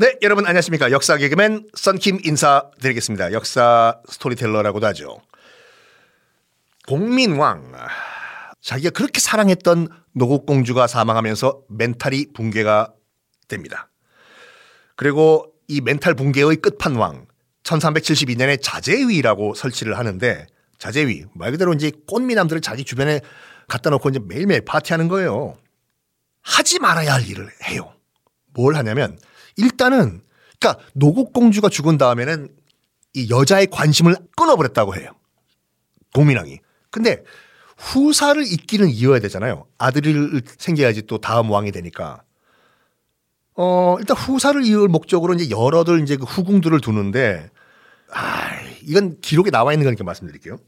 네, 여러분 안녕하십니까. 역사 개그맨 썬킴 인사드리겠습니다. 역사 스토리텔러라고도 하죠. 공민왕. 자기가 그렇게 사랑했던 노국공주가 사망하면서 멘탈이 붕괴가 됩니다. 그리고 이 멘탈 붕괴의 끝판왕 1372년에 자제위라고 설치를 하는데 자제위 말 그대로 이제 꽃미남들을 자기 주변에 갖다 놓고 이제 매일매일 파티하는 거예요. 하지 말아야 할 일을 해요. 뭘 하냐면 일단은 그러니까 노국공주가 죽은 다음에는 이 여자의 관심을 끊어버렸다고 해요. 공민왕이. 근데 후사를 잇기는 이어야 되잖아요. 아들을 생겨야지 또 다음 왕이 되니까. 어, 일단 후사를 이을 목적으로 이제 여러들 이제 그 후궁들을 두는데, 아, 이건 기록에 나와 있는 거니까 말씀드릴게요.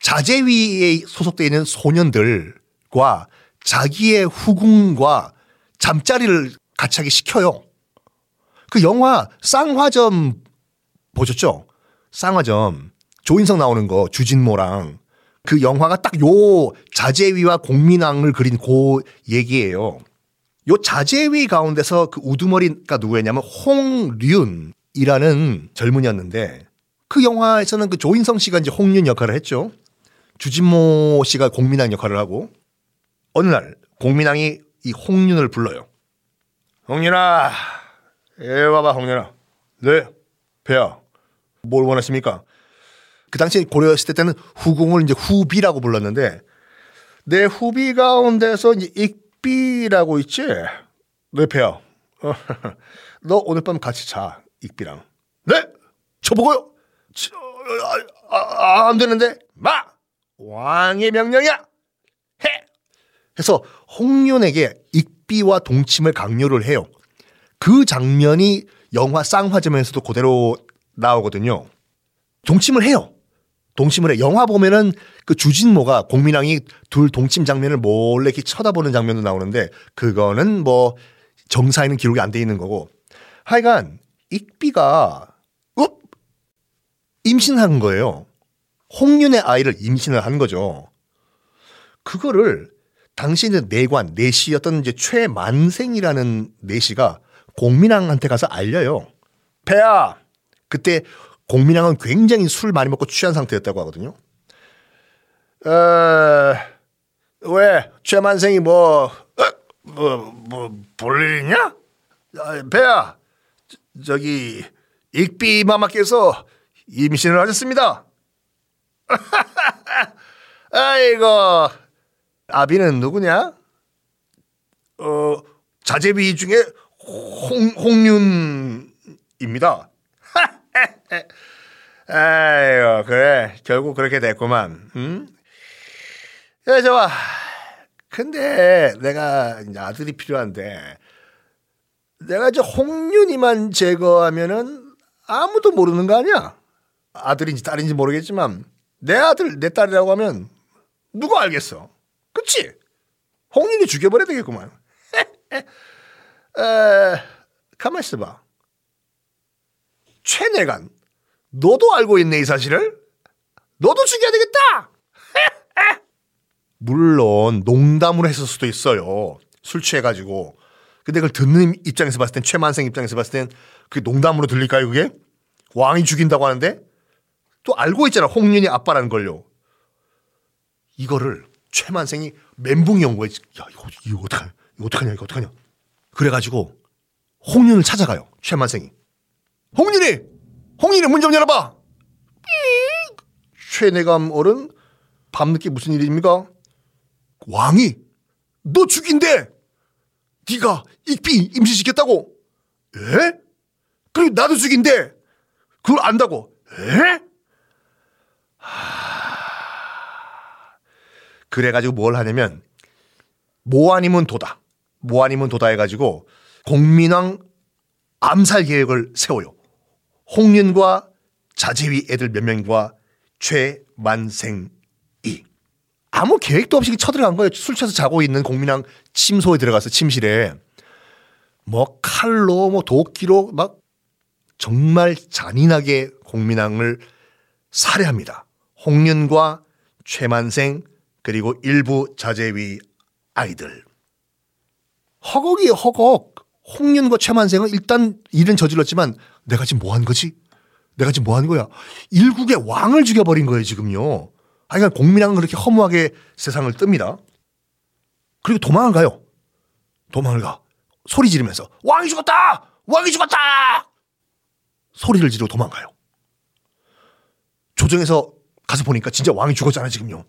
자제위에 소속되어 있는 소년들과 자기의 후궁과 잠자리를 하게 시켜요. 그 영화 쌍화점 보셨죠? 쌍화점. 조인성 나오는 거 주진모랑 그 영화가 딱 요 자제위와 공민왕을 그린 그 얘기예요. 요 자제위 가운데서 그 우두머리가 누구였냐면 홍륜이라는 젊은이였는데 그 영화에서는 그 조인성 씨가 이제 홍륜 역할을 했죠. 주진모 씨가 공민왕 역할을 하고 어느 날 공민왕이 이 홍륜을 불러요. 홍륜아, 예, 와봐, 홍륜아. 네, 배야. 뭘 원하십니까? 그 당시 고려했을 때는 후궁을 이제 후비라고 불렀는데 내 후비 가운데서 이제 익비라고 있지? 네, 배야. 어, 너 오늘 밤 같이 자, 익비랑. 네? 저보고요? 저, 아, 아, 안 되는데? 마! 왕의 명령이야! 해! 해서 홍련에게 익 비와 동침을 강요를 해요. 그 장면이 영화 쌍화점에서도 그대로 나오거든요. 동침을 해요. 동침을 해. 영화 보면은 그 주진모가 공민왕이 둘 동침 장면을 몰래 이렇게 쳐다보는 장면도 나오는데 그거는 뭐 정사에는 기록이 안 돼 있는 거고. 하여간 익비가 읍 임신한 거예요. 홍윤의 아이를 임신을 한 거죠. 그거를 당시에는 내관, 내시였던 이제 최만생이라는 내시가 공민왕한테 가서 알려요. 배야, 그때 공민왕은 굉장히 술 많이 먹고 취한 상태였다고 하거든요. 어, 왜 최만생이 뭐, 어, 뭐, 뭐, 볼일 있냐? 아, 배야, 저 기 익비 마마께서 임신을 하셨습니다. 아이고, 아비는 누구냐? 어, 자제비 중에 홍, 홍윤입니다. 아이고, 그래. 결국 그렇게 됐구만. 응? 야, 좋아. 근데 내가 이제 아들이 필요한데, 내가 이제 홍윤이만 제거하면은 아무도 모르는 거 아니야? 아들인지 딸인지 모르겠지만, 내 아들, 내 딸이라고 하면 누가 알겠어? 그치? 홍윤이 죽여버려야 되겠구만. 에, 가만 있어봐. 최내간, 너도 알고 있네, 이 사실을? 너도 죽여야 되겠다! 물론, 농담으로 했을 수도 있어요. 술 취해가지고. 근데 그걸 듣는 입장에서 봤을 땐, 최만생 입장에서 봤을 땐, 그게 농담으로 들릴까요, 그게? 왕이 죽인다고 하는데? 또 알고 있잖아, 홍윤이 아빠라는 걸요. 이거를 최만생이 멘붕이 온 거야. 야, 이거, 이거 어떡하냐, 이거 어떡하냐, 이거 어떡하냐. 그래가지고, 홍윤을 찾아가요, 최만생이. 홍윤이! 홍윤이 문 좀 열어봐! 최내감 어른, 밤늦게 무슨 일입니까? 왕이, 너 죽인대! 네가 익비 임신시켰다고? 에? 그리고 나도 죽인대! 그걸 안다고? 에? 그래가지고 뭘 하냐면 뭐 아니면 도다, 뭐 아니면 도다 해가지고 공민왕 암살 계획을 세워요. 홍윤과 자제위 애들 몇 명과 최만생이 아무 계획도 없이 쳐들어간 거예요. 술 취해서 자고 있는 공민왕 침소에 들어가서 침실에 뭐 칼로 뭐 도끼로 막 정말 잔인하게 공민왕을 살해합니다. 홍윤과 최만생 그리고 일부 자제위 아이들. 허걱이 허걱. 홍윤과 최만생은 일단 일은 저질렀지만 내가 지금 뭐 한 거지? 내가 지금 뭐 하는 거야? 일국의 왕을 죽여버린 거예요, 지금요. 하여간 공민왕은 그렇게 허무하게 세상을 뜹니다. 그리고 도망을 가요. 도망을 가. 소리 지르면서 왕이 죽었다! 왕이 죽었다! 소리를 지르고 도망가요. 조정에서 가서 보니까 진짜 왕이 죽었잖아, 지금요.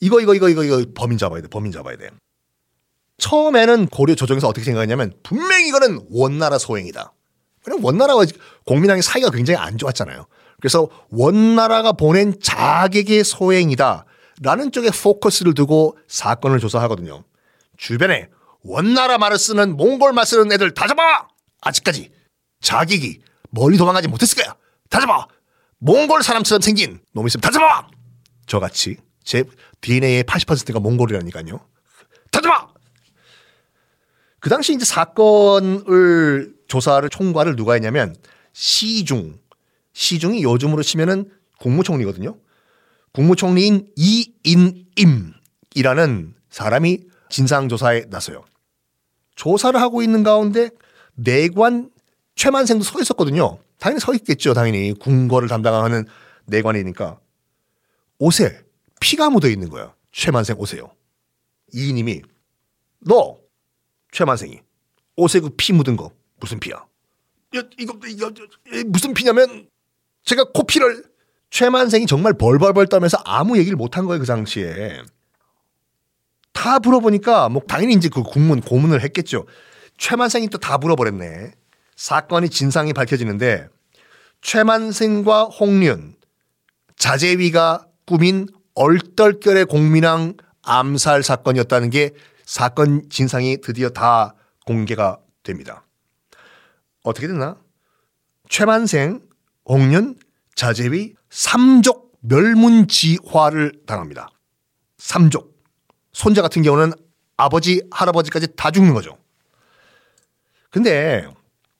이거, 이거, 이거, 이거, 이거 범인 잡아야 돼. 범인 잡아야 돼. 처음에는 고려 조정에서 어떻게 생각했냐면 분명히 이거는 원나라 소행이다. 그냥 원나라와 공민왕의 사이가 굉장히 안 좋았잖아요. 그래서 원나라가 보낸 자객의 소행이다. 라는 쪽에 포커스를 두고 사건을 조사하거든요. 주변에 원나라 말을 쓰는 몽골 말 쓰는 애들 다 잡아! 아직까지 자객이 멀리 도망가지 못했을 거야. 다 잡아! 몽골 사람처럼 생긴 놈 있으면 다 잡아! 저같이 제 DNA의 80%가 몽골이라니까요. 다 잡아! 그 당시 이제 사건을 조사를 총괄을 누가 했냐면 시중 시중이 요즘으로 치면은 국무총리거든요. 국무총리인 이인임이라는 사람이 진상조사에 나서요. 조사를 하고 있는 가운데 내관 최만생도 서 있었거든요. 당연히 서 있겠죠. 당연히 궁궐을 담당하는 내관이니까 옷에 피가 묻어 있는 거야. 최만생 옷에요. 이인임이 너 최만생이 옷에 그 피 묻은 거 무슨 피야? 야, 이거, 이거 무슨 피냐면 제가 코피를 최만생이 정말 벌벌벌 떨면서 아무 얘기를 못한 거예요 그 당시에 다 물어보니까 뭐 당연히 이제 그 국문 고문을 했겠죠. 최만생이 또 다 물어버렸네. 사건이 진상이 밝혀지는데 최만생과 홍륜 자재위가 꾸민 얼떨결의 공민왕 암살 사건이었다는 게 사건 진상이 드디어 다 공개가 됩니다. 어떻게 됐나? 최만생, 홍윤, 자재위 삼족 멸문지화를 당합니다. 삼족. 손자 같은 경우는 아버지, 할아버지까지 다 죽는 거죠. 근데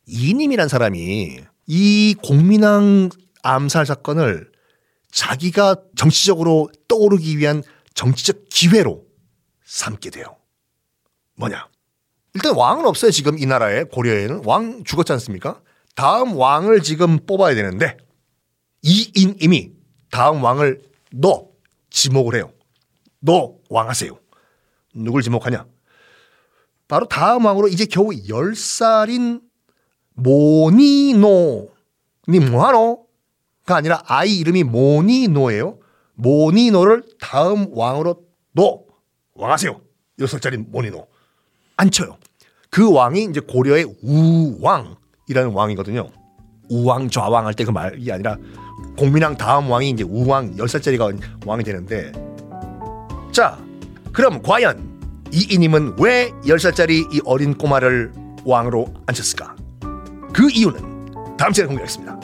이님이란 사람이 이 공민왕 암살 사건을 자기가 정치적으로 떠오르기 위한 정치적 기회로 삼게 돼요. 뭐냐? 일단 왕은 없어요. 지금 이 나라에 고려에는 왕 죽었지 않습니까? 다음 왕을 지금 뽑아야 되는데 이인임이 다음 왕을 너 지목을 해요. 너 왕하세요. 누굴 지목하냐? 바로 다음 왕으로 이제 겨우 10살인 모니노 니 뭐하노가 아니라 아이 이름이 모니노예요. 모니노를 다음 왕으로 너 왕하세요. 10살짜리 모니노. 앉혀요. 그 왕이 이제 고려의 우왕이라는 왕이거든요. 우왕 좌왕 할 때 그 말이 아니라 공민왕 다음 왕이 이제 우왕 10살짜리가 왕이 되는데 자 그럼 과연 이이님은 왜 10살짜리 이 어린 꼬마를 왕으로 앉혔을까? 그 이유는 다음 시간에 공개하겠습니다.